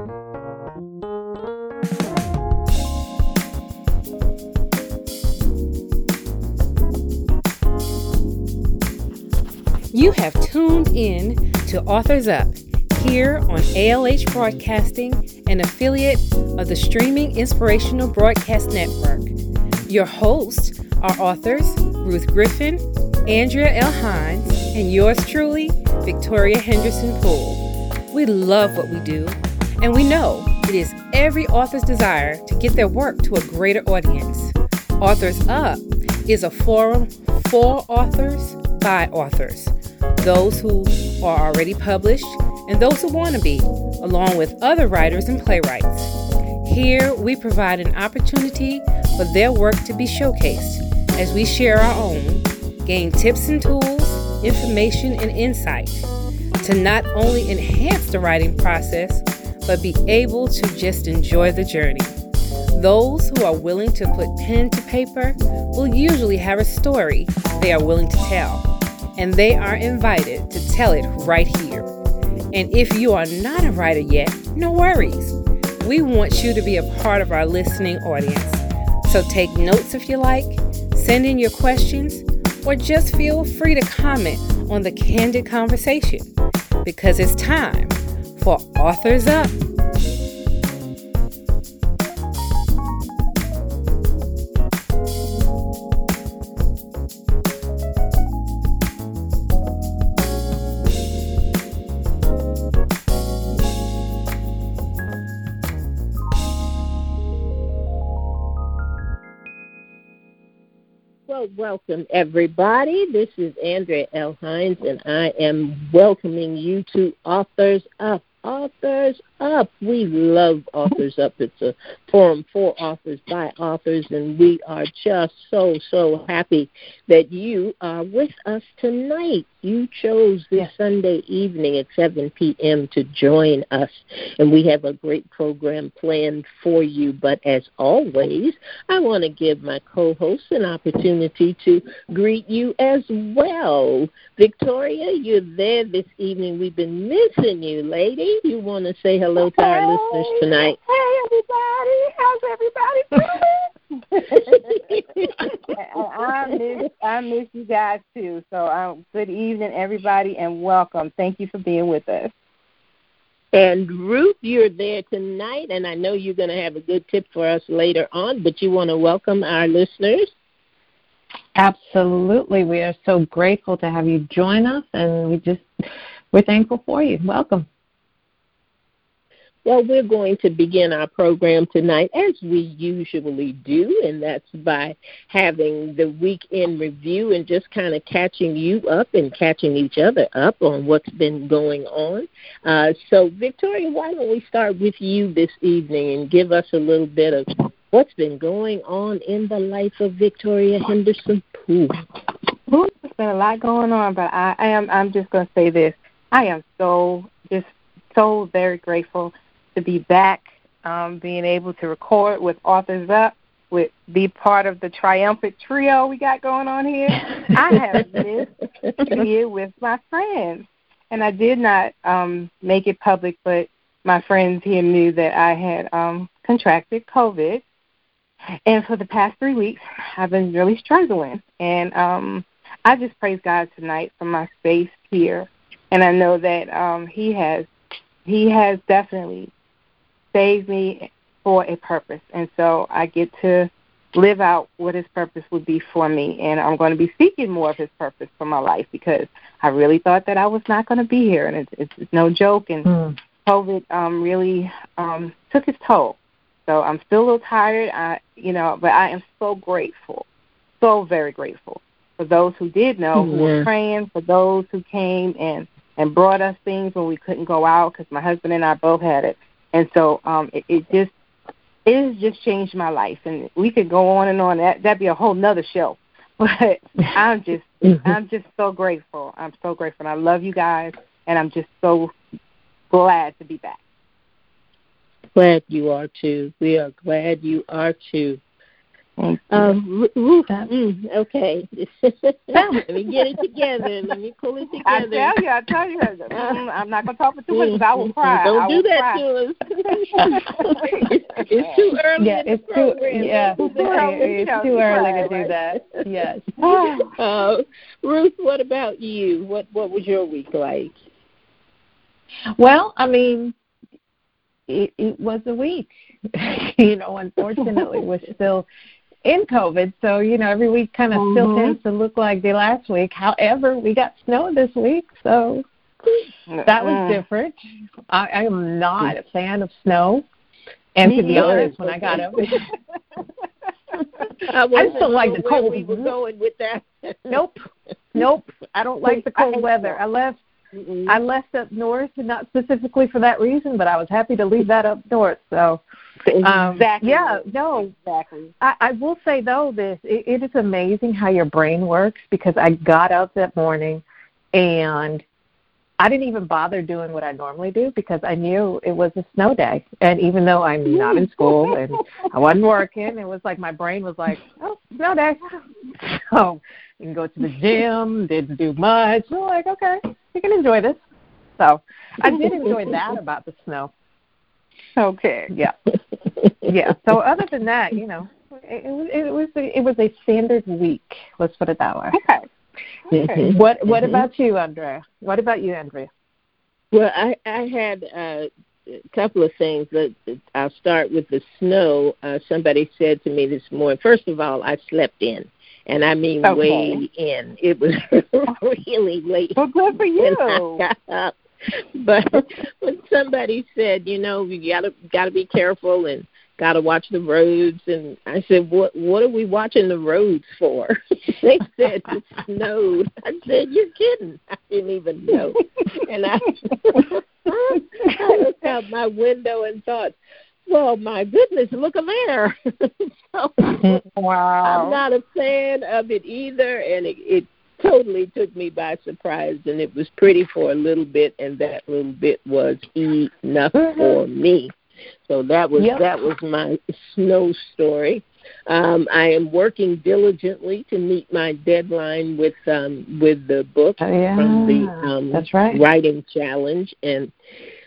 You have tuned in to Authors Up here on ALH Broadcasting, an affiliate of the Streaming Inspirational Broadcast Network. Your hosts are authors Ruth Griffin, Andrea L. Hines, and yours truly, Victoria Henderson Poole. We love what we do, and we know it is every author's desire to get their work to a greater audience. Authors Up is a forum for authors by authors those who are already published, and those who want to be, along with other writers and playwrights. Here, we provide an opportunity for their work to be showcased as we share our own, gain tips and tools, information, and insight to not only enhance the writing process, but be able to just enjoy the journey. Those who are willing to put pen to paper will usually have a story they are willing to tell and they are invited to tell it right here. And if you are not a writer yet, no worries. We want you to be a part of our listening audience. So take notes if you like, send in your questions, or just feel free to comment on the candid conversation because it's time for Authors Up. Well, welcome everybody. This is Andrea L. Hines, and I am welcoming you to Authors Up. Authors Up. We love Authors Up. It's a forum for authors by authors, and we are just so, so happy that you are with us tonight. You chose this Sunday evening at 7 p.m. to join us, and we have a great program planned for you. But as always, I want to give my co hosts an opportunity to greet you as well. Victoria, you're there this evening. We've been missing you, lady. You want to say hello to our listeners tonight? Hey, everybody. How's everybody doing? I miss I miss you guys too. So um, good evening, everybody, and welcome. Thank you for being with us. And Ruth, you're there tonight, and I know you're going to have a good tip for us later on. But you want to welcome our listeners. Absolutely, we are so grateful to have you join us, and we just we're thankful for you. Welcome. Well, we're going to begin our program tonight as we usually do, and that's by having the weekend review and just kind of catching you up and catching each other up on what's been going on. Uh, so, Victoria, why don't we start with you this evening and give us a little bit of what's been going on in the life of Victoria Henderson Poole? There's been a lot going on, but I, I am I'm just going to say this: I am so just so very grateful to be back, um, being able to record with Authors Up, with be part of the triumphant trio we got going on here. I have missed here with my friends, and I did not um, make it public, but my friends here knew that I had um, contracted COVID. And for the past three weeks, I've been really struggling. And um, I just praise God tonight for my space here. And I know that um, He has He has definitely saved me for a purpose. And so I get to live out what his purpose would be for me. And I'm going to be seeking more of his purpose for my life because I really thought that I was not going to be here. And it's, it's, it's no joke. And mm. COVID um, really um, took its toll. So I'm still a little tired, I, you know, but I am so grateful, so very grateful for those who did know, who were praying, for those who came and and brought us things when we couldn't go out because my husband and I both had it and so um, it, it just it has just changed my life. And we could go on and on. That that'd be a whole nother show. But I'm just mm-hmm. I'm just so grateful. I'm so grateful. And I love you guys, and I'm just so glad to be back. Glad you are too. We are glad you are too. Um, mm, okay. Let me get it together. Let me pull it together. I tell you, I tell you, mm, I'm not going to talk for too much because I will cry. Don't do that cry. to us. it's, it's too early. Yeah, it's too. Yeah, it's too early, it's too early to do that. Yes. uh, Ruth, what about you? What What was your week like? Well, I mean, it, it was a week. you know, unfortunately, we're still in COVID, so you know every week kind of mm-hmm. still tends to look like the last week. However, we got snow this week, so that was mm. different. I, I am not a fan of snow, and Me to be honest, when I got up. I, I just don't like the cold. We were going with that. nope, nope. I don't like the cold weather. I left. Mm-mm. I left up north, not specifically for that reason, but I was happy to leave that up north. So um, exactly. Yeah, no. Exactly. I, I will say though this it, it is amazing how your brain works because I got up that morning and I didn't even bother doing what I normally do because I knew it was a snow day. And even though I'm not in school and I wasn't working, it was like my brain was like, Oh, snow day. So you can go to the gym, didn't do much. So like, okay, you can enjoy this. So I did enjoy that about the snow. Okay. Yeah. yeah. So other than that, you know, it, it, it was a, it was a standard week. Let's put it that way. Okay. okay. What What mm-hmm. about you, Andrea? What about you, Andrea? Well, I I had uh, a couple of things. That I'll start with the snow. Uh, somebody said to me this morning. First of all, I slept in and I mean okay. way in. It was really late. Well, good for you. I got up but when somebody said, you know, you gotta gotta be careful and gotta watch the roads, and I said, what what are we watching the roads for? they said it snowed. I said, you're kidding. I didn't even know, and I I looked out my window and thought, well, my goodness, look at there. so, wow. I'm not a fan of it either, and it, it totally took me by surprise and it was pretty for a little bit and that little bit was enough mm-hmm. for me so that was yep. that was my snow story um, I am working diligently to meet my deadline with um, with the book oh, yeah. from the um, That's right. writing challenge, and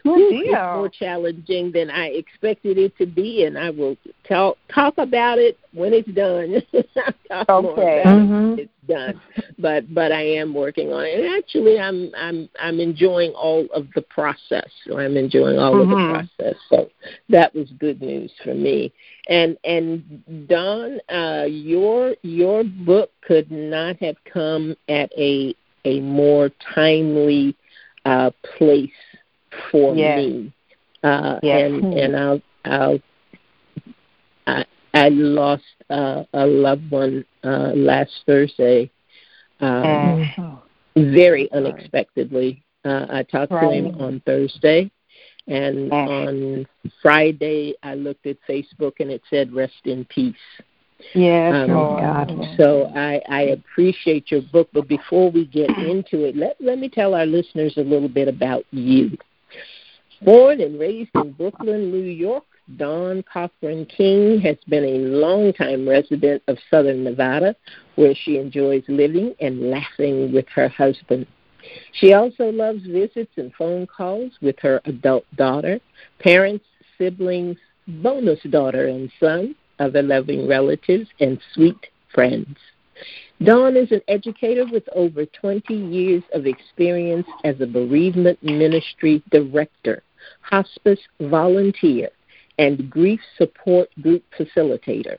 Oh, it's more challenging than I expected it to be, and I will talk talk about it when it's done. okay, mm-hmm. it's done. But but I am working on it, and actually, I'm I'm I'm enjoying all of the process. I'm enjoying all mm-hmm. of the mm-hmm. process. So that was good news for me. And and Dawn, uh, your your book could not have come at a a more timely uh, place for yes. me. Uh, yes. And and I'll I'll I I lost uh, a loved one uh, last Thursday. Um, oh. Very unexpectedly. Uh, I talked right. to him on Thursday, and oh. on Friday I looked at Facebook and it said "Rest in peace." Yes, um, oh, God. So I, I appreciate your book, but before we get into it, let let me tell our listeners a little bit about you. Born and raised in Brooklyn, New York, Dawn Cochran King has been a longtime resident of southern Nevada, where she enjoys living and laughing with her husband. She also loves visits and phone calls with her adult daughter, parents, siblings, bonus daughter and son, other loving relatives, and sweet friends. Dawn is an educator with over 20 years of experience as a bereavement ministry director, hospice volunteer, and grief support group facilitator.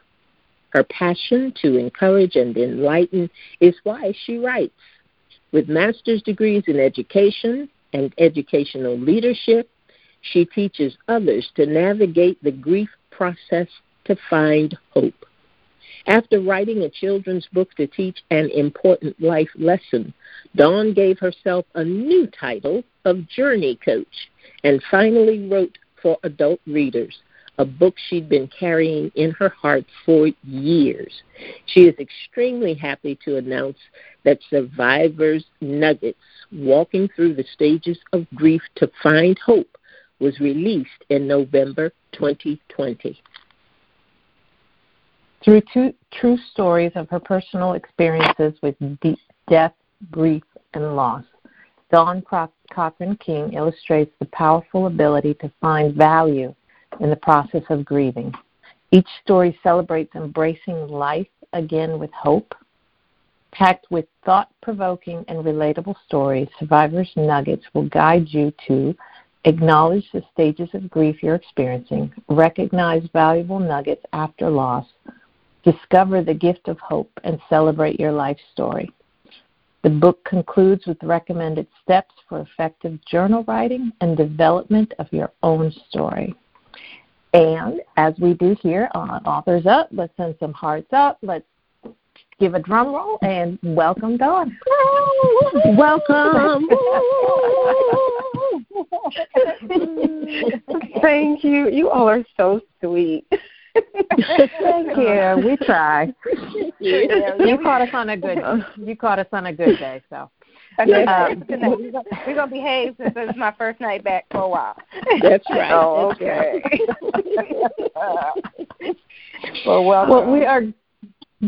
Her passion to encourage and enlighten is why she writes. With master's degrees in education and educational leadership, she teaches others to navigate the grief process to find hope. After writing a children's book to teach an important life lesson, Dawn gave herself a new title of Journey Coach and finally wrote for adult readers, a book she'd been carrying in her heart for years. She is extremely happy to announce that Survivor's Nuggets, Walking Through the Stages of Grief to Find Hope, was released in November 2020. Through two true stories of her personal experiences with deep death, grief, and loss, Dawn Cochran King illustrates the powerful ability to find value in the process of grieving. Each story celebrates embracing life again with hope. Packed with thought provoking and relatable stories, Survivor's Nuggets will guide you to acknowledge the stages of grief you're experiencing, recognize valuable nuggets after loss, discover the gift of hope, and celebrate your life story. The book concludes with recommended steps for effective journal writing and development of your own story. And as we do here on Authors Up, let's send some hearts up. Let's give a drum roll and welcome Dawn. welcome. Thank you. You all are so sweet. Thank you. We try. You caught us on a good. You caught us on a good day. So. Um, we're gonna behave since it's my first night back for a while. That's right. Oh, okay. well, welcome. Well, we are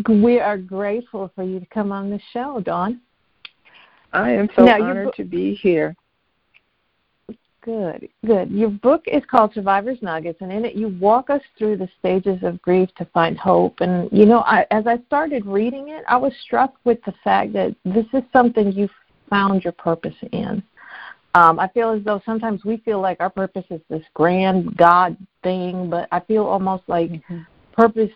we are grateful for you to come on the show, Dawn. I am so now, honored to be here. Good, good. Your book is called Survivor's Nuggets, and in it you walk us through the stages of grief to find hope. And you know, I, as I started reading it, I was struck with the fact that this is something you found your purpose in. Um, I feel as though sometimes we feel like our purpose is this grand God thing, but I feel almost like mm-hmm. purpose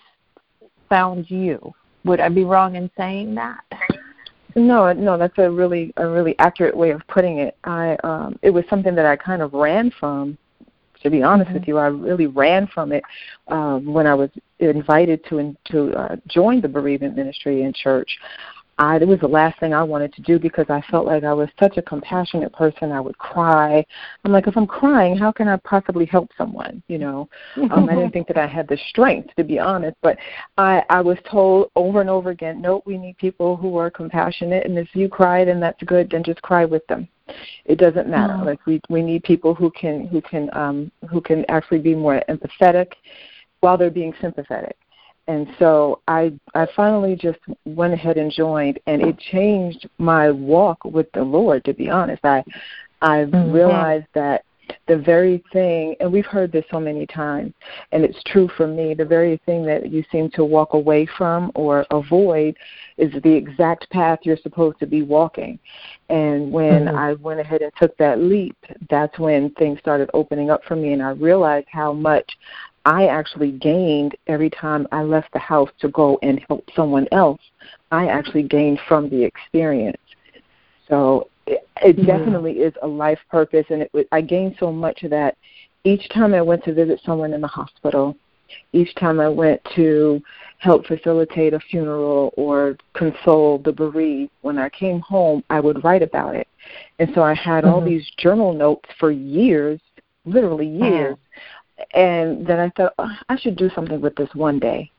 found you. Would I be wrong in saying that? No, no, that's a really a really accurate way of putting it. I um it was something that I kind of ran from. To be honest mm-hmm. with you, I really ran from it um, when I was invited to in, to uh, join the bereavement ministry in church. I it was the last thing I wanted to do because I felt like I was such a compassionate person. I would cry. I'm like, if I'm crying, how can I possibly help someone? You know, um, I didn't think that I had the strength to be honest. But I I was told over and over again, nope, we need people who are compassionate, and if you cry, then that's good. Then just cry with them. It doesn't matter. Oh. Like we we need people who can who can um who can actually be more empathetic while they're being sympathetic and so I I finally just went ahead and joined, and it changed my walk with the Lord. To be honest, I I mm-hmm. realized that the very thing, and we've heard this so many times, and it's true for me. The very thing that you seem to walk away from or avoid is the exact path you're supposed to be walking. And when mm-hmm. I went ahead and took that leap, that's when things started opening up for me, and I realized how much I actually gained every time I left the house to go and help someone else. I actually gained from the experience. So it, it yeah. definitely is a life purpose, and it, I gained so much of that each time I went to visit someone in the hospital, each time I went to help facilitate a funeral or console the bereaved. When I came home, I would write about it. And so I had mm-hmm. all these journal notes for years, literally years, and then I thought oh, I should do something with this one day.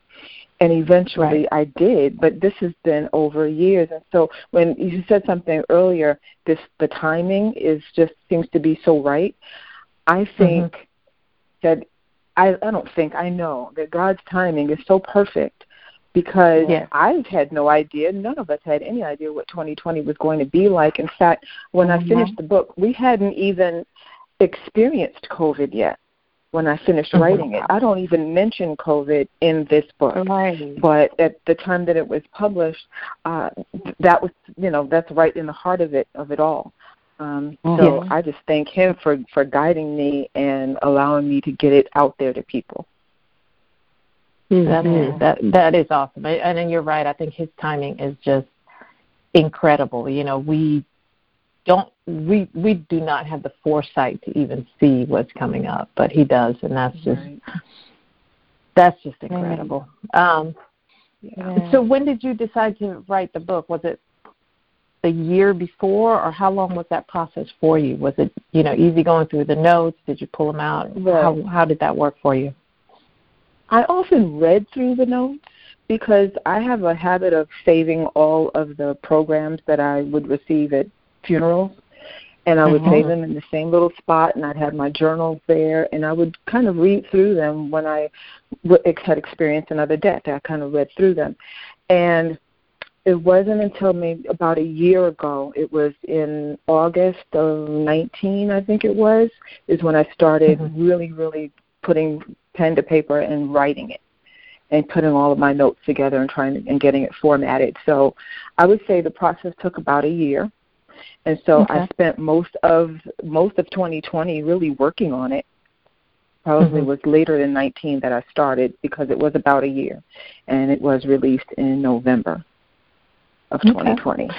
And eventually right. I did, but this has been over years. And so when you said something earlier, this the timing is just seems to be so right. I mm-hmm. think mm-hmm. that I I don't think I know that God's timing is so perfect because yes. I've had no idea. None of us had any idea what 2020 was going to be like. In fact, when mm-hmm. I finished the book, we hadn't even experienced COVID yet when I finished mm-hmm. writing it. I don't even mention COVID in this book, right. but at the time that it was published, uh, that was you know that's right in the heart of it of it all. Um, mm-hmm. So I just thank him for for guiding me and allowing me to get it out there to people. Mm-hmm. That is that that is awesome, and, and you're right. I think his timing is just incredible. You know, we don't we we do not have the foresight to even see what's coming up, but he does, and that's just right. that's just incredible. Um, yeah. So when did you decide to write the book? Was it the year before, or how long was that process for you? Was it you know easy going through the notes? Did you pull them out? Right. How how did that work for you? I often read through the notes because I have a habit of saving all of the programs that I would receive at funerals. and I would Mhm. save them in the same little spot, and I'd have my journals there, and I would kind of read through them when I had experienced another death. I kind of read through them, and it wasn't until maybe about a year ago. It was in August of 19, I think it was, is when I started Mhm. really, really putting pen to paper and writing it and putting all of my notes together and trying to, and getting it formatted. So I would say the process took about a year. And so I spent most of most of 2020 really working on it. Probably Mhm. was later than 19 that I started because it was about a year, and it was released in November of Okay. 2020.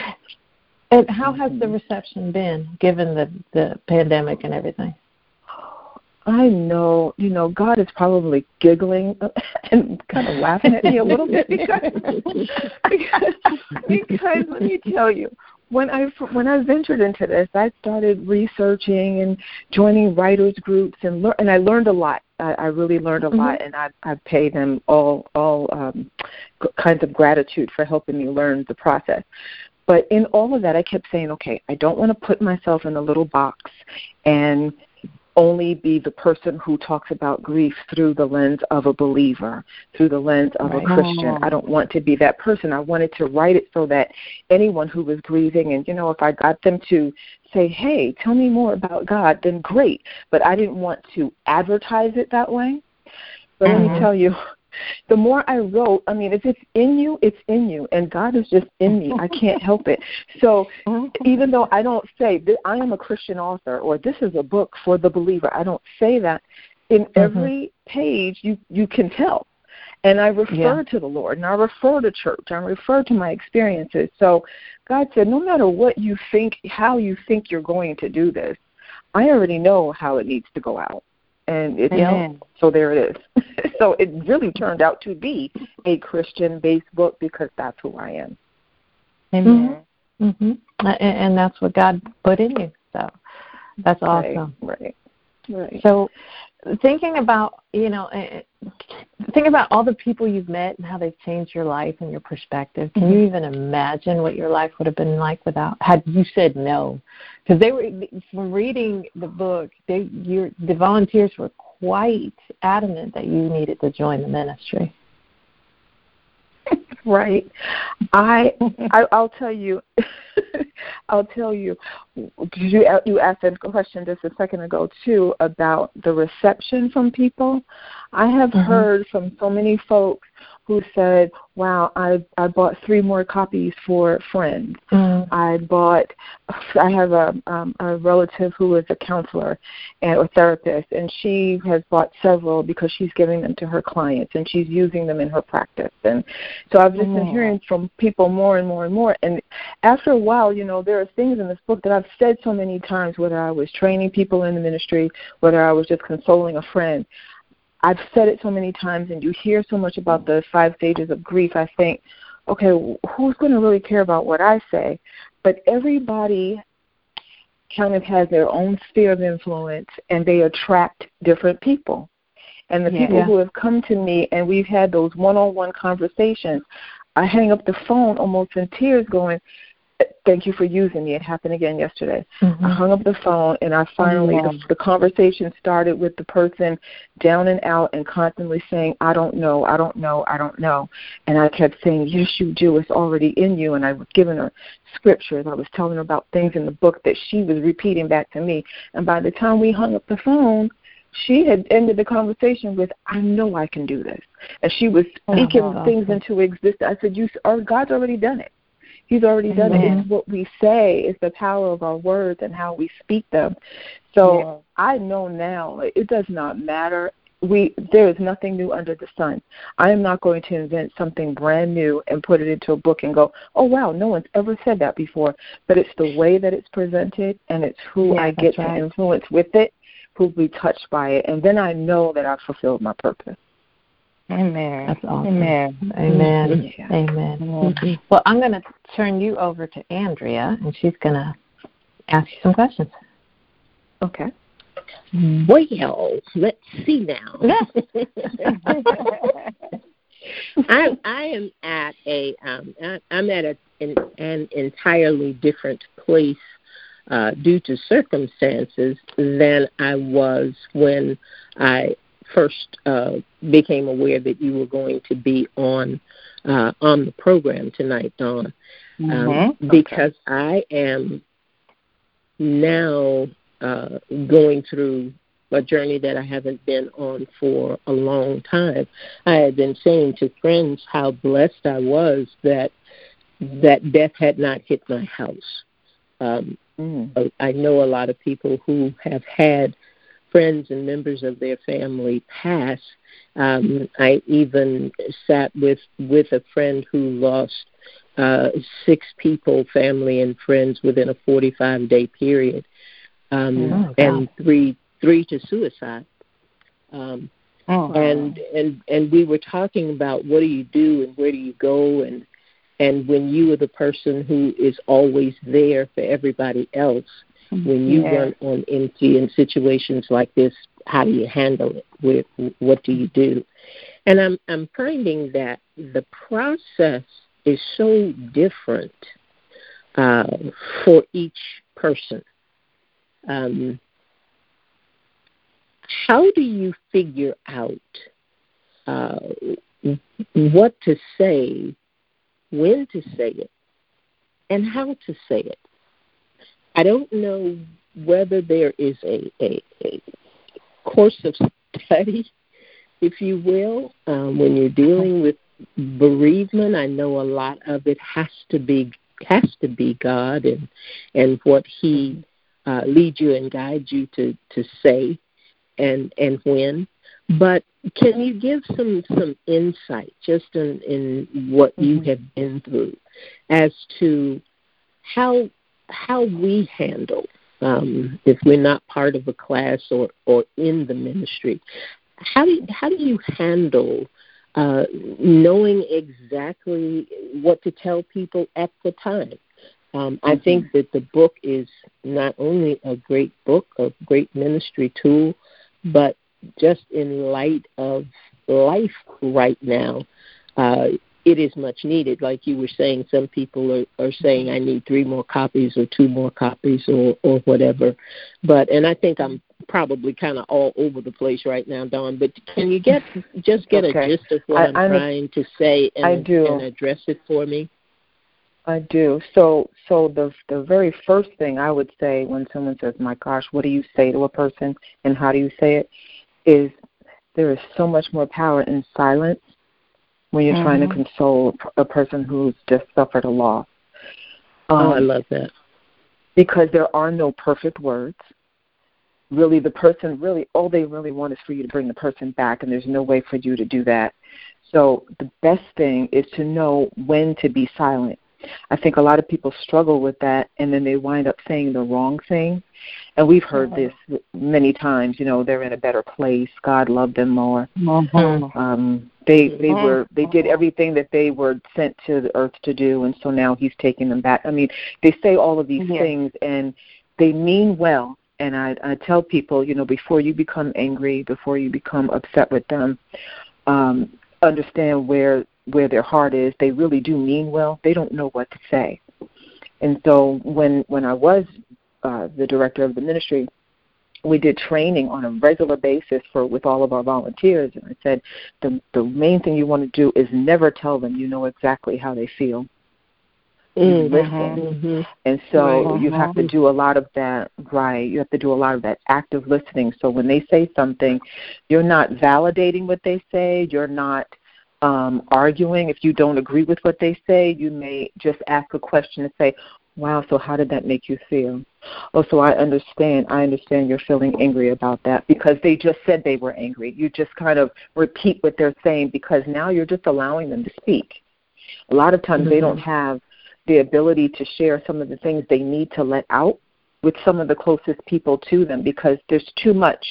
And how has the reception been given the the pandemic and everything? I know, you know, God is probably giggling and kind of laughing at me a little bit because, because, because let me tell you, when I when I ventured into this, I started researching and joining writers groups and lear- and I learned a lot. I, I really learned a lot, and I I pay them all all um, g- kinds of gratitude for helping me learn the process. But in all of that, I kept saying, okay, I don't want to put myself in a little box and only be the person who talks about grief through the lens of a believer, through the lens of Right. a Christian. I don't want to be that person. I wanted to write it so that anyone who was grieving, and you know, if I got them to say, hey, tell me more about God, then great. But I didn't want to advertise it that way. But let Mhm. me tell you, the more I wrote, I mean, if it's in you, it's in you, and God is just in me. I can't help it. So even though I don't say that I am a Christian author or this is a book for the believer, I don't say that. In Mm-hmm. every page, you you can tell, and I refer Yeah. to the Lord, and I refer to church, I refer to my experiences. So God said, no matter what you think, how you think you're going to do this, I already know how it needs to go out, and it's Amen. so there it is. so it really turned out to be a Christian-based book because that's who I am. Amen. hmm And, and that's what God put in you. So that's awesome. Right. Right. Right. So, thinking about you know, eh, eh, think about all the people you've met and how they've changed your life and your perspective. Can you even imagine what your life would have been like without had you said no? Because they were from reading the book, they your the volunteers were quite adamant that you needed to join the ministry. Right. I, I I'll tell you. I'll tell you. You you asked a question just a second ago too about the reception from people. I have Mhm. heard from so many folks who said, "Wow, I I bought three more copies for friends. Mm. I bought. I have a um, a relative who is a counselor and a therapist, and she has bought several because she's giving them to her clients and she's using them in her practice. And so I've just been Mhm. hearing from people more and more and more. And after a while, you know, there are things in this book that I've said so many times, whether I was training people in the ministry, whether I was just consoling a friend. I've said it so many times, and you hear so much about the five stages of grief. I think, okay, who's going to really care about what I say? But everybody kind of has their own sphere of influence, and they attract different people. And the Yeah. people who have come to me, and we've had those one-on-one conversations, I hang up the phone almost in tears, going, "Thank you for using me." It happened again yesterday. I Mhm. hung up the phone and I finally Yeah. the, the conversation started with the person down and out and constantly saying, "I don't know, I don't know, I don't know," and I kept saying, "Yes, you do. It's already in you." And I was giving her scriptures. I was telling her about things in the book that she was repeating back to me. And by the time we hung up the phone, she had ended the conversation with, "I know I can do this," and she was Oh, speaking wow. things into existence. I said, "You, or God's already done it." He's already done it. It's what we say, it's the power of our words and how we speak them. So Yeah. I know now it does not matter. We there is nothing new under the sun. I am not going to invent something brand new and put it into a book and go, "Oh wow, no one's ever said that before." But it's the way that it's presented and it's who Yeah, I get right. to influence with it, who'll be touched by it, and then I know that I've fulfilled my purpose. Amen. That's awesome. Amen. Amen. Yeah. Amen. Amen. Well, I'm going to turn you over to Andrea, and she's going to ask you some questions. Okay. Well, let's see now. I I am at a um I, I'm at a an, an entirely different place uh, due to circumstances than I was when I first uh, became aware that you were going to be on uh, on the program tonight, Dawn, um, mm-hmm. because I am now uh, going through a journey that I haven't been on for a long time. I had been saying to friends how blessed I was that that death had not hit my house. Um, mm. I know a lot of people who have had friends and members of their family pass. Um, I even sat with with a friend who lost uh, six people, family and friends, within a 45 day period, um, oh, and three three to suicide. Um, oh, and and and we were talking about what do you do and where do you go and and when you are the person who is always there for everybody else, when you run on empty in situations like this, how do you handle it? With what do you do? And I'm I'm finding that the process is so different uh, for each person. Um, how do you figure out uh, what to say, when to say it, and how to say it? I don't know whether there is a, a, a course of study, if you will, um, when you're dealing with bereavement. I know a lot of it has to be has to be God and and what He uh, leads you and guides you to to say and and when. But can you give some some insight just in, in what you mm-hmm. have been through as to how how we handle um, if we're not part of a class or or in the ministry? How do you, how do you handle uh, knowing exactly what to tell people at the time? Um, I mm-hmm. think that the book is not only a great book, a great ministry tool, but just in light of life right now, uh, it is much needed. Like you were saying, some people are, are saying I need three more copies or two more copies or, or whatever. But and I think I'm probably kind of all over the place right now, Dawn. But can you get just get okay. a gist of what I, am trying to say and, I do. and address it for me? I do. So so the the very first thing I would say when someone says, "My gosh, what do you say to a person and how do you say it?" is there is so much more power in silence when you're mm-hmm. trying to mm-hmm. console a person who's just suffered a loss. Um, oh, I love that. Because there are no perfect words. Really, the person really all they really want is for you to bring the person back, and there's no way for you to do that. So the best thing is to know when to be silent I think a lot of people struggle with that, and then they wind up saying the wrong thing. And we've heard this many times. You know, they're in a better place. God loved them more. Mm-hmm. Um, they they mm-hmm. were they did everything that they were sent to the earth to do, and so now He's taking them back. I mean, they say all of these things, and they mean well. And I, I tell people, you know, before you become angry, before you become upset with them, um, understand where where their heart is. They really do mean well. They don't know what to say. And so when when I was uh, the director of the ministry, we did training on a regular basis for with all of our volunteers and I said the the main thing you want to do is never tell them you know exactly how they feel. Mm-hmm. Listen. Mm-hmm. And so mm-hmm. you have to do a lot of that right. You have to do a lot of that active listening. So when they say something, you're not validating what they say, you're not um, arguing. If you don't agree with what they say, you may just ask a question and say, Wow, so how did that make you feel? Oh, so I understand. I understand you're feeling angry about that because they just said they were angry. You just kind of repeat what they're saying because now you're just allowing them to speak. A lot of times mm-hmm. they don't have the ability to share some of the things they need to let out with some of the closest people to them because there's too much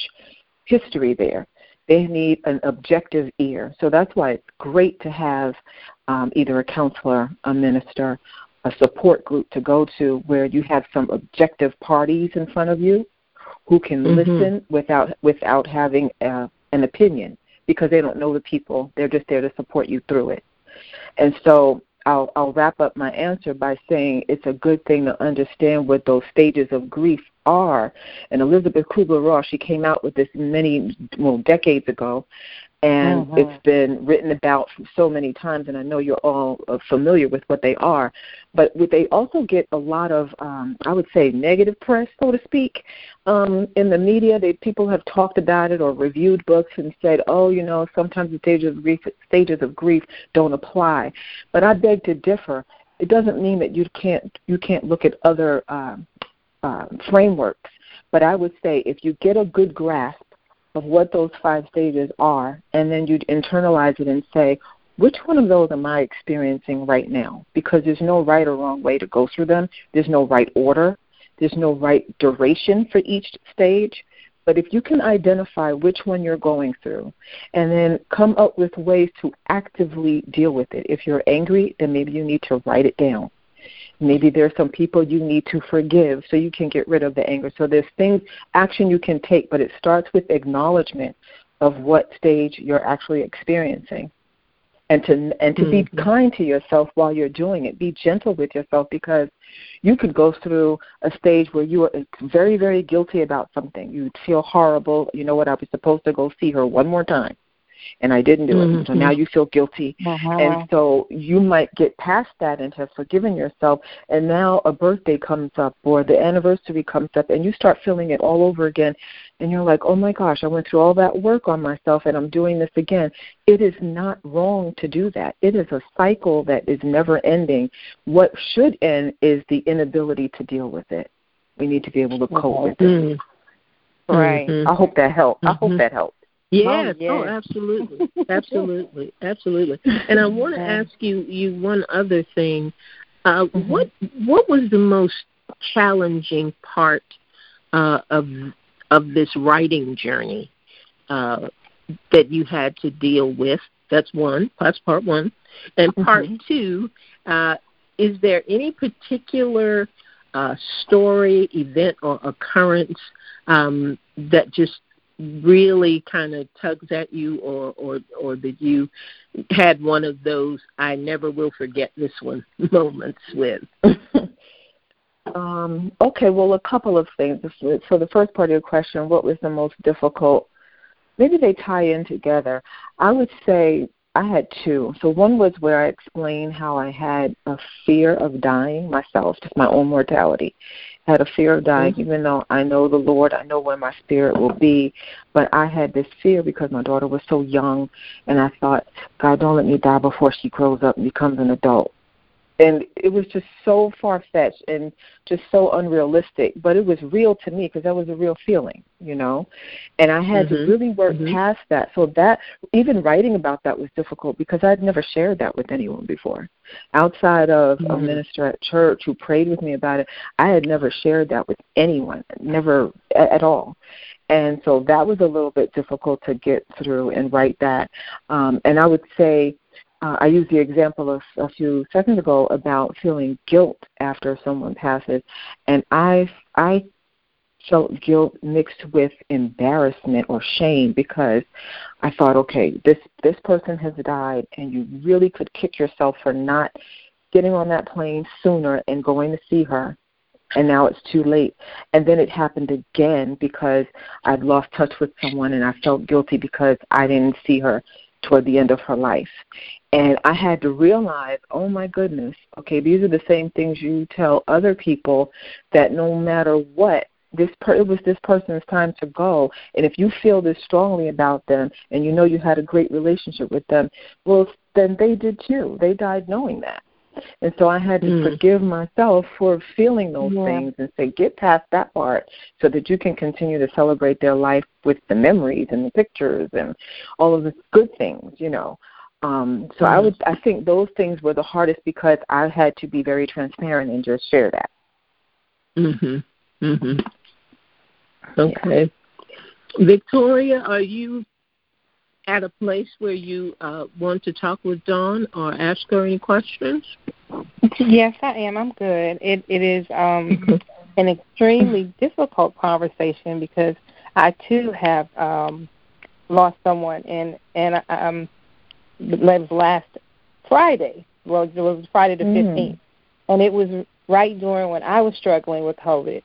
history there. They need an objective ear. So that's why it's great to have um, either a counselor, a minister, a support group to go to where you have some objective parties in front of you who can mm-hmm. listen without without having uh, an opinion because they don't know the people. They're just there to support you through it. And so I'll, I'll wrap up my answer by saying it's a good thing to understand what those stages of grief are. And Elisabeth Kubler Ross, she came out with this many, well, decades ago, and mm-hmm. it's been written about so many times and i know you're all uh, familiar with what they are. But they also get a lot of um i would say negative press so to speak um in the media. They people have talked about it or reviewed books and said oh you know sometimes the stages of grief stages of grief don't apply. But i beg to differ. It doesn't mean that you can't you can't look at other uh, uh, frameworks but i would say if you get a good grasp of what those five stages are, and then you internalize it and say, which one of those am I experiencing right now? Because there's no right or wrong way to go through them. There's no right order. There's no right duration for each stage. But if you can identify which one you're going through and then come up with ways to actively deal with it. If you're angry, then maybe you need to write it down. Maybe there's some people you need to forgive so you can get rid of the anger. So there's things, action you can take, but it starts with acknowledgement of what stage you're actually experiencing. And to and to mm-hmm. be kind to yourself while you're doing it. Be gentle with yourself because you could go through a stage where you are very, very guilty about something. You feel horrible. You know what? I was supposed to go see her one more time and I didn't do mm-hmm. it. So now you feel guilty. Uh-huh. And so you might get past that and have forgiven yourself. And now a birthday comes up or the anniversary comes up and you start feeling it all over again. And you're like, oh my gosh, I went through all that work on myself and I'm doing this again. It is not wrong to do that. It is a cycle that is never ending. What should end is the inability to deal with it. We need to be able to cope with it. Mm-hmm. Right. I hope that helped. I hope mm-hmm. that helped. Yes. Oh, yes. oh absolutely, absolutely, absolutely. And I want to ask you you one other thing. Uh, mm-hmm. What what was the most challenging part uh, of of this writing journey uh, that you had to deal with? That's one. That's part one. And part mm-hmm. two, uh, is there any particular uh, story, event, or occurrence um, that just really kind of tugs at you or or or that you had one of those I never will forget this one moments with? um, okay, well, a couple of things. For the first part of your question, what was the most difficult? Maybe they tie in together. I would say I had two. So one was where I explained how I had a fear of dying myself, just my own mortality I had a fear of dying, mm-hmm. even though I know the Lord, I know where my spirit will be. But I had this fear because my daughter was so young, and I thought, God, don't let me die before she grows up and becomes an adult and it was just so far fetched and just so unrealistic but it was real to me because that was a real feeling you know and i had mm-hmm. to really work mm-hmm. past that so that even writing about that was difficult because i'd never shared that with anyone before outside of mm-hmm. a minister at church who prayed with me about it i had never shared that with anyone never at, at all and so that was a little bit difficult to get through and write that um and i would say uh, I used the example of a few seconds ago about feeling guilt after someone passes, and I I felt guilt mixed with embarrassment or shame because I thought, okay, this this person has died, and you really could kick yourself for not getting on that plane sooner and going to see her. And now it's too late. And then it happened again because I'd lost touch with someone and I felt guilty because I didn't see her toward the end of her life. And I had to realize, oh my goodness, okay, these are the same things you tell other people that no matter what, this per- it was this person's time to go. And if you feel this strongly about them and you know you had a great relationship with them well then they did too. They died knowing that and so I had to mm. forgive myself for feeling those yeah. things and say, get past that part so that you can continue to celebrate their life with the memories and the pictures and all of the good things, you know. Um, so mm. I would I think those things were the hardest because I had to be very transparent and just share that. Mhm. Mhm. Okay. Yeah. Victoria, are you at a place where you uh, want to talk with Dawn or ask her any questions? Yes, I am. I'm good. It it is um, an extremely difficult conversation because I too have um, lost someone, and and um, that was last Friday, Well, it was Friday the mm. 15th. And it was right during when I was struggling with COVID.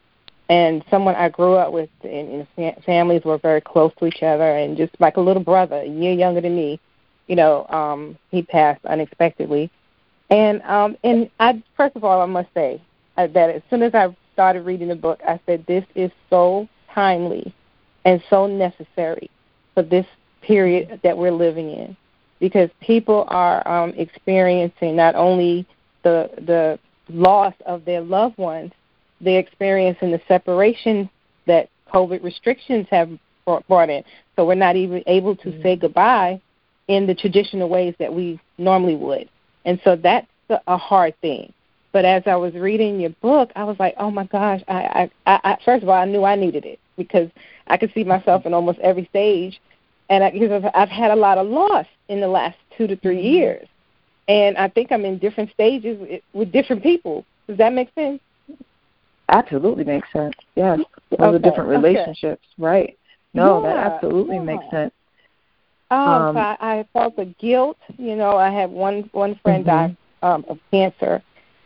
And someone I grew up with and, and families were very close to each other and just like a little brother, a year younger than me, you know, um, he passed unexpectedly. And um and I first of all I must say uh, that as soon as I started reading the book, I said this is so timely and so necessary for this period that we're living in because people are um, experiencing not only the the loss of their loved ones, they're and the separation that COVID restrictions have brought in. So we're not even able to mm-hmm. say goodbye in the traditional ways that we normally would. And so that's a hard thing. But as I was reading your book, I was like, oh my gosh! I, I, I first of all, I knew I needed it because I could see myself in almost every stage, and I, because I've had a lot of loss in the last two to 3 mm-hmm. years, and I think I'm in different stages with different people. Does that make sense? Absolutely makes sense. Yes, those okay. are different relationships, okay. right? No, yeah, that absolutely yeah. makes sense. Um, um so I, I felt the guilt. You know, I had one one friend mm-hmm. die um, of cancer,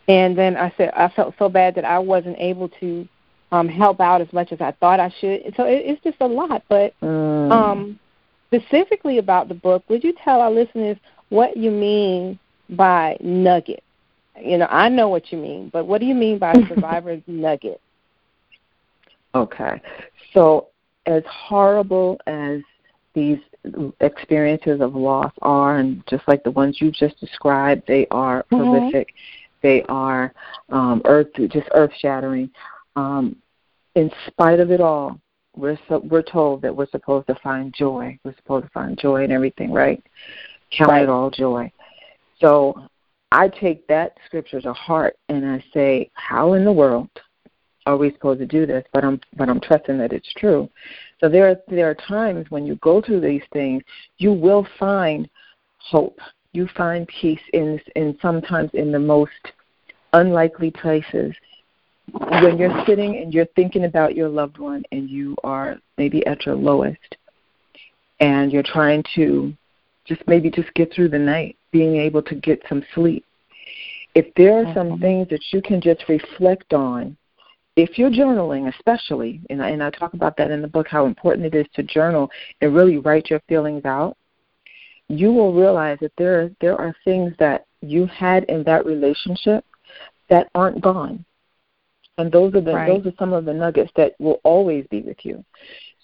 and then I said I felt so bad that I wasn't able to um, help out as much as I thought I should. So it, it's just a lot. But mm. um, specifically about the book, would you tell our listeners what you mean by nugget? You know, I know what you mean, but what do you mean by survivor's nugget? Okay. So, as horrible as these experiences of loss are, and just like the ones you just described, they are mm-hmm. horrific. They are um, earth, just earth shattering. Um, in spite of it all, we're so, we're told that we're supposed to find joy. We're supposed to find joy in everything, right? Count right. it all joy. So I take that scripture to heart and I say, how in the world are we supposed to do this? But I'm but I'm trusting that it's true. So there are there are times when you go through these things, you will find hope. You find peace in in sometimes in the most unlikely places when you're sitting and you're thinking about your loved one and you are maybe at your lowest and you're trying to just maybe just get through the night, being able to get some sleep. If there are some mm-hmm. things that you can just reflect on, if you're journaling, especially, and I, and I talk about that in the book, how important it is to journal and really write your feelings out, you will realize that there there are things that you had in that relationship that aren't gone and those are the right. those are some of the nuggets that will always be with you.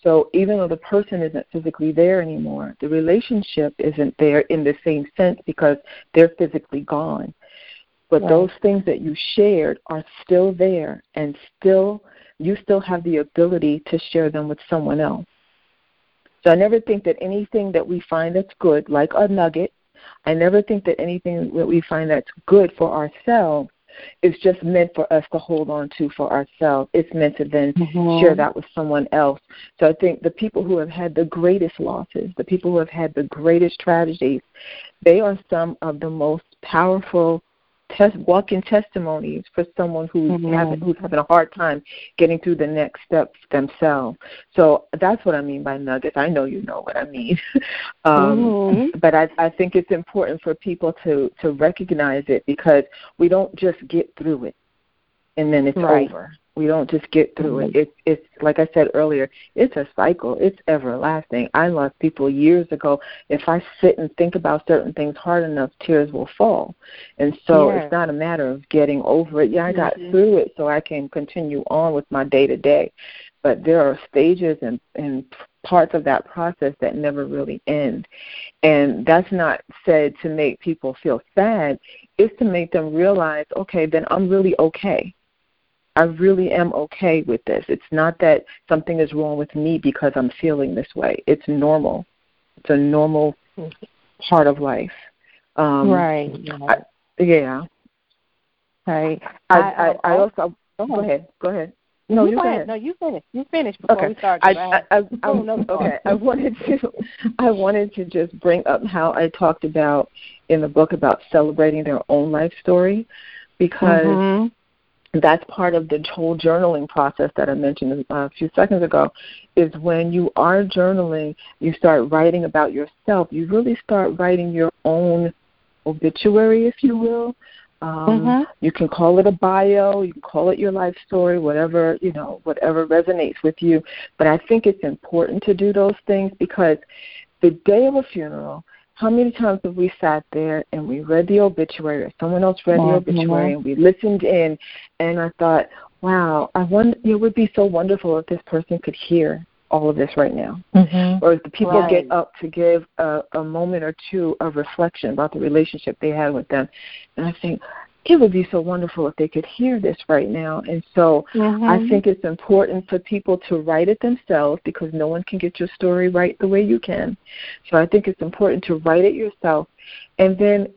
So even though the person isn't physically there anymore, the relationship isn't there in the same sense because they're physically gone. But right. those things that you shared are still there and still you still have the ability to share them with someone else. So I never think that anything that we find that's good, like a nugget, I never think that anything that we find that's good for ourselves is just meant for us to hold on to for ourselves. It's meant to then mm-hmm. share that with someone else. So I think the people who have had the greatest losses, the people who have had the greatest tragedies, they are some of the most powerful test, walking testimonies for someone who's mm-hmm. having who's having a hard time getting through the next steps themselves. So that's what I mean by nuggets. I know you know what I mean, um, mm-hmm. but I, I think it's important for people to to recognize it because we don't just get through it and then it's right. over. We don't just get through mm-hmm. it. It's it's like I said earlier, it's a cycle. It's everlasting. I lost people years ago. If I sit and think about certain things hard enough, tears will fall. And so it's not a matter of getting over it. Yeah, I got mm-hmm. through it so I can continue on with my day to day. But there are stages and, and parts of that process that never really end. And that's not said to make people feel sad. It's to make them realize, okay, then I'm really okay I really am okay with this. It's not that something is wrong with me because I'm feeling this way. It's normal. It's a normal part of life. Um, right. I, yeah. Right. I, I, I also oh, go ahead. Go ahead. No, you, go ahead. No, you finish. You finish before okay. we start. I, I, I, I, okay. I wanted to, I wanted to just bring up how I talked about in the book about celebrating their own life story, because mm-hmm that's part of the whole journaling process that I mentioned a few seconds ago, is when you are journaling, you start writing about yourself. You really start writing your own obituary, if you will. Um, Mhm. You can call it a bio, you can call it your life story, whatever you know, whatever resonates with you. But I think it's important to do those things because the day of a funeral, how many times have we sat there and we read the obituary, or someone else read the obituary, and we listened in, and I thought, wow, I wonder, it would be so wonderful if this person could hear all of this right now Mm-hmm. or if the people Right. get up to give a, a moment or two of reflection about the relationship they had with them. And I think it would be so wonderful if they could hear this right now. And so Mm-hmm. I think it's important for people to write it themselves because no one can get your story right the way you can. So I think it's important to write it yourself and then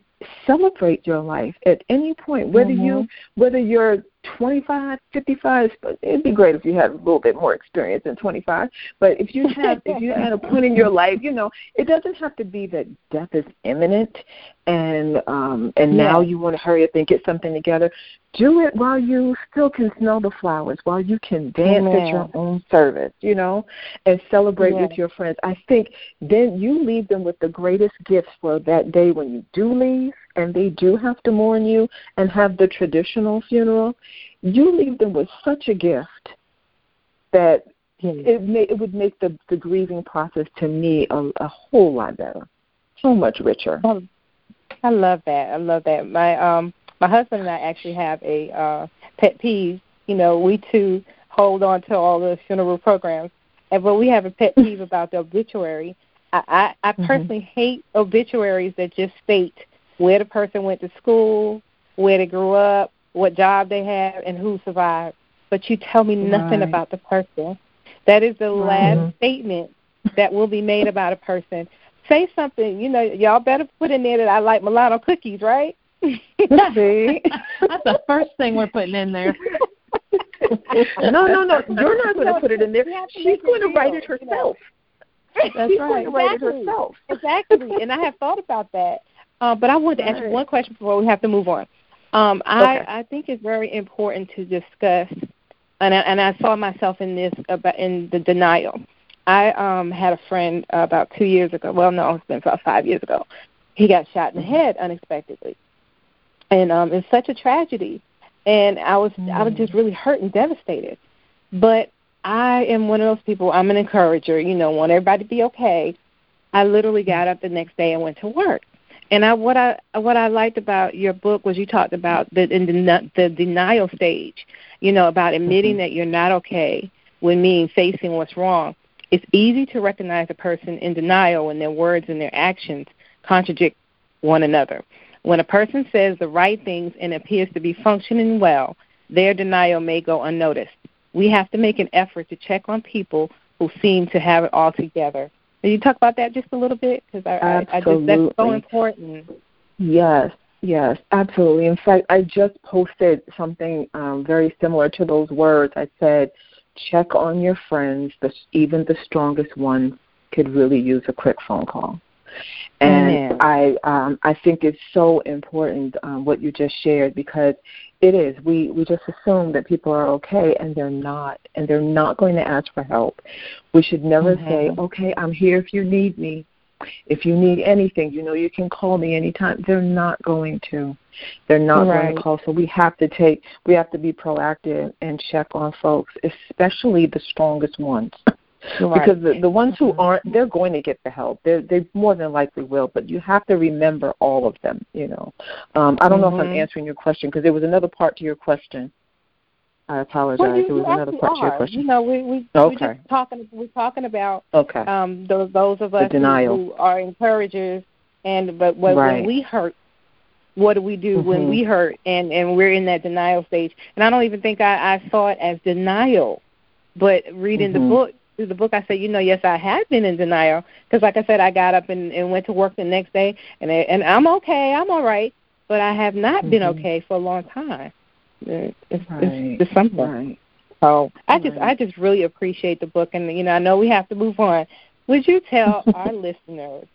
celebrate your life at any point whether you whether you're 25 55 it'd be great if you had a little bit more experience than 25 but if you have if you're at a point in your life you know it doesn't have to be that death is imminent and um and now you want to hurry up and get something together do it while you still can smell the flowers while you can dance at your own service you know and celebrate Yeah. with your friends i think then you leave them with the greatest gifts for that day when you do leave and they do have to mourn you and have the traditional funeral you leave them with such a gift that it may it would make the the grieving process to me a, a whole lot better so much richer I love that. I love that. My um my husband and I actually have a uh pet peeve. You know, we two hold on to all the funeral programs. And but we have a pet peeve about the obituary. I I, I Mm-hmm. personally hate obituaries that just state where the person went to school, where they grew up, what job they have, and who survived. But you tell me nothing Right. about the person. That is the Right. last statement that will be made about a person. Say something, you know, y'all better put in there that I like Milano cookies, right? See? That's the first thing we're putting in there. no, no, no. You're not going to put it in there. You have to She's going to write real, it you know. herself. That's She's right. going to write it Exactly. herself. exactly. And I have thought about that. Uh, but I wanted to ask you one question before we have to move on. Um, I, Okay. I think it's very important to discuss, and I, and I saw myself in this about in the denial. I um, had a friend uh, about two years ago. Well, no, it's been about five years ago. He got shot in the head unexpectedly, and um, it's such a tragedy. And I was I was just really hurt and devastated. But I am one of those people. I'm an encourager. You know, want everybody to be okay. I literally got up the next day and went to work. And I what I what I liked about your book was you talked about the in the, the denial stage. You know, about admitting that you're not okay when meaning facing what's wrong. It's easy to recognize a person in denial when their words and their actions contradict one another. When a person says the right things and appears to be functioning well, their denial may go unnoticed. We have to make an effort to check on people who seem to have it all together. Can you talk about that just a little bit? Because I, I, I just that's so important. Yes, yes, absolutely. In fact, I just posted something um, very similar to those words. I said, check on your friends. The, even the strongest ones could really use a quick phone call. And Amen. I um, I think it's so important um, what you just shared because it is. We we just assume that people are okay and they're not, and they're not going to ask for help. We should never say, "Okay, I'm here if you need me." If you need anything, you know you can call me anytime. They're not going to. They're not going to call. So we have to take. We have to be proactive and check on folks, especially the strongest ones. Because the, the ones who aren't, they're going to get the help. They they more than likely will. But you have to remember all of them. You know, um, I don't know if I'm Mhm. answering your question because there was another part to your question. I apologize. Well, you, there was another part to your question. You know, we we Okay. we're just talking. We're talking about Okay. um, those those of us who, are encouragers, and but when, Right. when we hurt, what do we do when Mhm. we hurt and and we're in that denial stage? And I don't even think I, I saw it as denial, but reading Mhm. the book through the book, I said, you know, yes, I have been in denial because, like I said, I got up and, and went to work the next day, and I- and I'm okay, I'm all right, but I have not been Mhm. okay for a long time. It's, it's, Right. it's, it's something. Right. So I just Right. I just really appreciate the book, and you know I know we have to move on. Would you tell our listeners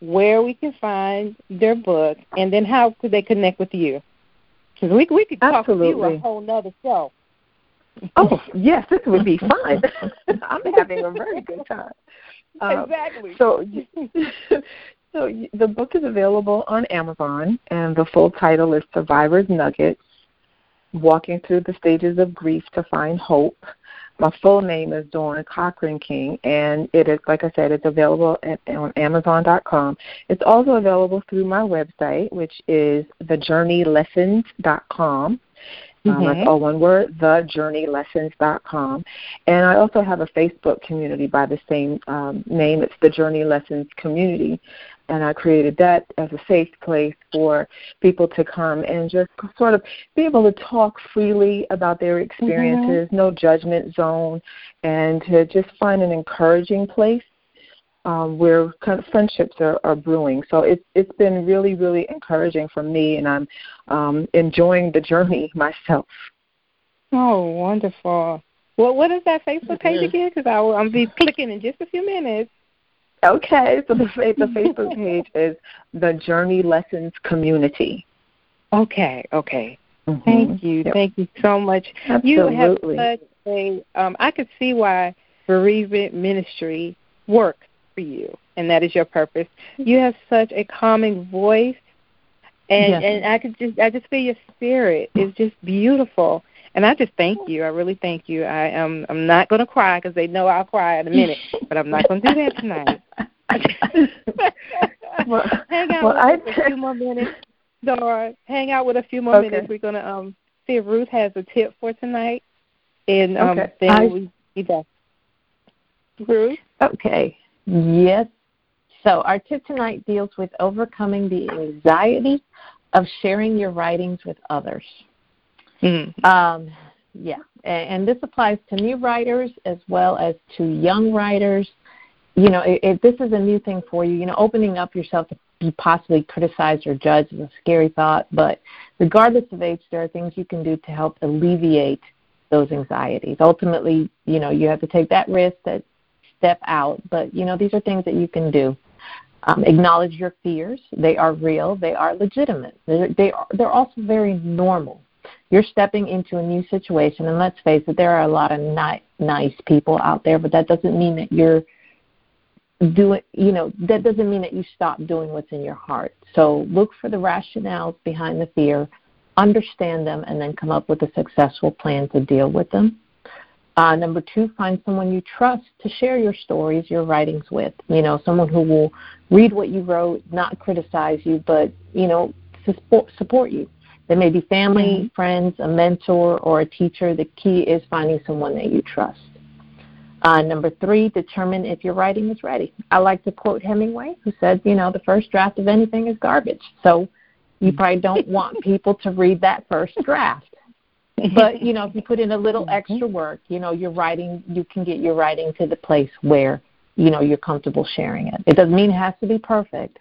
where we can find their book, and then how could they connect with you? Because we we could talk to you a whole nother show. Oh yes, this would be fun. I'm having a very good time. Um, exactly. So, so the book is available on Amazon, and the full title is Survivor's Nuggets Walking Through the Stages of Grief to Find Hope. My full name is Dawn Cochran King, and it is, like I said, it's available at, on Amazon.com. It's also available through my website, which is thejourneylessons.com. Um, mm-hmm. that's all one word, thejourneylessons.com. And I also have a Facebook community by the same um, name. It's the Journey Lessons Community. And I created that as a safe place for people to come and just sort of be able to talk freely about their mm-hmm. experiences, mm-hmm. no judgment zone, and to just find an encouraging place um, where kind of friendships are, are brewing. So it's it's been really really encouraging for me, and I'm um, enjoying the journey myself. Oh, wonderful! Well, what is that Facebook page again? Because I'll be clicking in just a few minutes. Okay, so the the Facebook page is the Journey Lessons Community. Okay, okay. Mm-hmm. Thank you, yep. thank you so much. Absolutely. You have such a. Um, I could see why bereavement ministry works for you, and that is your purpose. You have such a calming voice, and yes. and I could just I just feel your spirit is just beautiful. And I just thank you. I really thank you. I am. I'm not going to cry because they know I'll cry in a minute, but I'm not going to do that tonight. well, hang out well, with I, a few more minutes, Dora. Hang out with a few more okay. minutes. We're going to um see if Ruth has a tip for tonight, and um okay. then I, we be back. Ruth. Okay. Yes. So our tip tonight deals with overcoming the anxiety of sharing your writings with others. Mm-hmm. Um, yeah, and, and, this applies to new writers as well as to young writers. You know, if, this is a new thing for you, you know, opening up yourself to be possibly criticized or judged is a scary thought. But regardless of age, there are things you can do to help alleviate those anxieties. Ultimately, you know, you have to take that risk that step out. But, you know, these are things that you can do. Um, acknowledge your fears. They are real. They are legitimate. They're, they are, they're also very normal. You're stepping into a new situation, and let's face it, there are a lot of ni- nice people out there, but that doesn't mean that you're doing, you know, that doesn't mean that you stop doing what's in your heart. So look for the rationales behind the fear, understand them, and then come up with a successful plan to deal with them. Uh, number two, find someone you trust to share your stories, your writings with. You know, someone who will read what you wrote, not criticize you, but you know, support support you. There may be family, mm-hmm. friends, a mentor, or a teacher. The key is finding someone that you trust. Uh, number three, determine if your writing is ready. I like to quote Hemingway, who says, you know, the first draft of anything is garbage. So you probably don't want people to read that first draft but you know, if you put in a little mm-hmm. extra work, you know, your writing, you can get your writing to the place where you know you're comfortable sharing it. It doesn't mean it has to be perfect,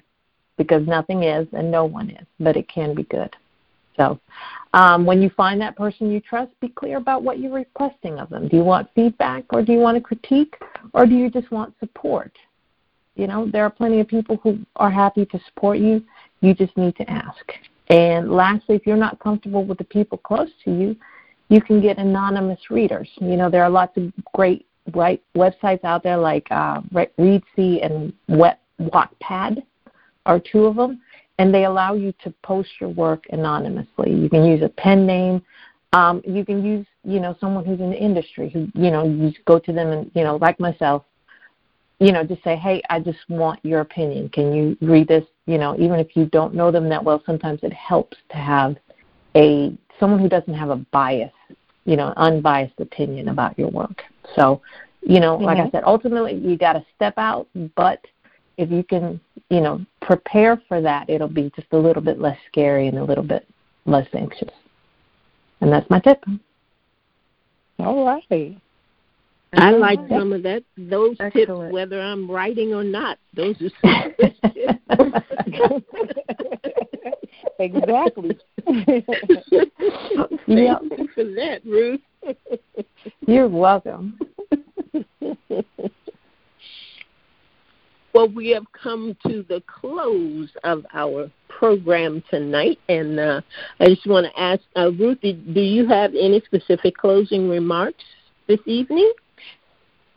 because nothing is and no one is, but it can be good. So, um, when you find that person you trust, be clear about what you're requesting of them. Do you want feedback, or do you want a critique, or do you just want support? You know, there are plenty of people who are happy to support you. You just need to ask. And lastly, if you're not comfortable with the people close to you, you can get anonymous readers. You know, there are lots of great right, websites out there like uh, Reedsy and Wet, Wattpad are two of them, and they allow you to post your work anonymously. You can use a pen name. Um, you can use, you know, someone who's in the industry who, you know, you go to them and, you know, like myself, you know, just say, hey, I just want your opinion. Can you read this? You know, even if you don't know them that well, sometimes it helps to have a someone who doesn't have a bias, you know, unbiased opinion about your work. So, you know, mm-hmm. like I mm-hmm. said, ultimately you got to step out, but if you can, you know, prepare for that, it'll be just a little bit less scary and a little bit less anxious. And that's my tip. All right. I like some of that. Those Excellent. tips, whether I'm writing or not. Those are some exactly. Thank yep. you for that, Ruth. You're welcome. well, we have come to the close of our program tonight, and uh, I just want to ask uh, Ruth, do you have any specific closing remarks this evening?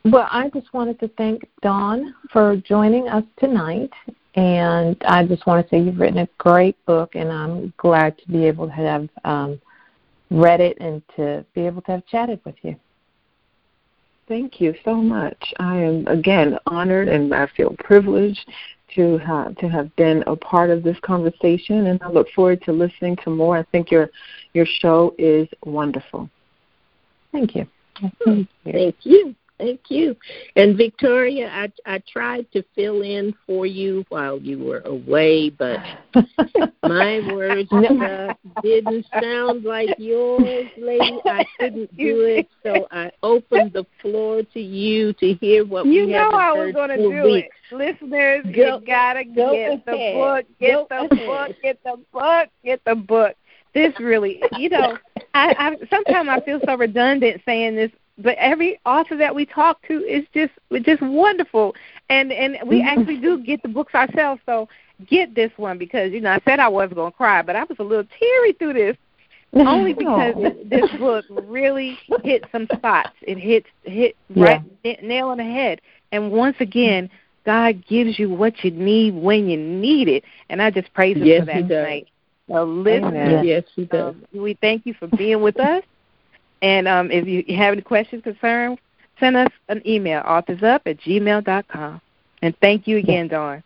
Well, I just wanted to thank Dawn for joining us tonight. And I just want to say you've written a great book, and I'm glad to be able to have um, read it and to be able to have chatted with you. Thank you so much. I am again honored and I feel privileged to have to have been a part of this conversation and I look forward to listening to more. I think your your show is wonderful. Thank you. Thank you. Thank you. And Victoria, I I tried to fill in for you while you were away, but my words uh, didn't sound like yours, lady. I couldn't do it, so I opened the floor to you to hear what you we know I was going to do weeks. it. Listeners, Go- you gotta go get the book, get the ahead. book, get the book, get the book. This really, you know, I, I sometimes I feel so redundant saying this, but every author that we talk to is just just wonderful, and and we actually do get the books ourselves. So get this one because you know I said I wasn't going to cry, but I was a little teary through this only because Oh. this, book really hit some spots. It hits hit right na- nail on the head. And once again, God gives you what you need when you need it, and I just praise Him Yes, for that tonight. So, Amen. Yes, he does. um, we thank you for being with us. And um, if you have any questions, concerns, send us an email, authorsup at gmail dot com. And thank you again, Dawn.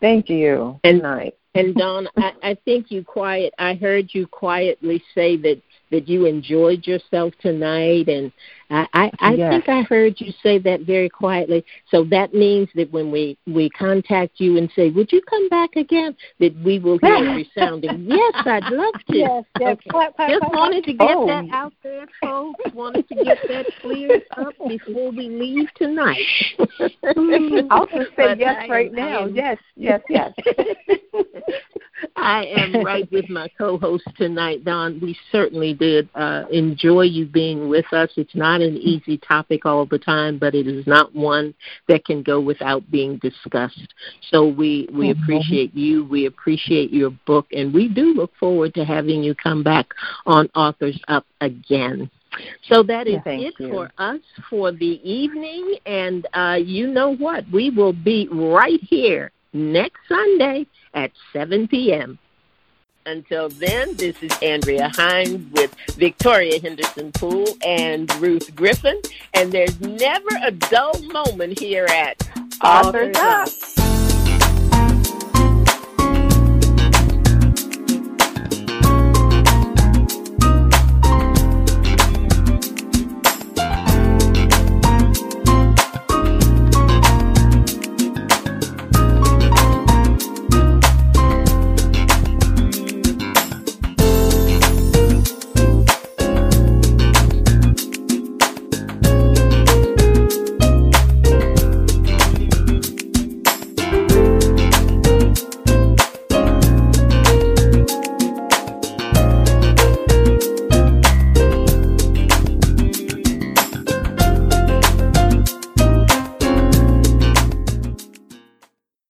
Thank you. And- night. And Dawn, I, I think you quiet. I heard you quietly say that that you enjoyed yourself tonight, and I I, I Yes. think I heard you say that very quietly. So that means that when we we contact you and say, "Would you come back again?" that we will hear a resounding yes. I'd love to. Yes, yes. Okay. Clap, clap, Just clap, wanted to get Oh. that out there, folks. Wanted to get that cleared up before we leave tonight. Hmm. I'll just say But yes I right I now. am- Yes, yes, yes. I am right with my co-host tonight, Dawn. We certainly did uh, enjoy you being with us. It's not an easy topic all the time, but it is not one that can go without being discussed. So we we Mhm. appreciate you. We appreciate your book, and we do look forward to having you come back on Authors Up again. So that is thank it you. for us for the evening, and uh, you know what? We will be right here next Sunday at 7 p.m. Until then, this is Andrea Hines with Victoria Henderson Poole and Ruth Griffin, and there's never a dull moment here at Authors Up.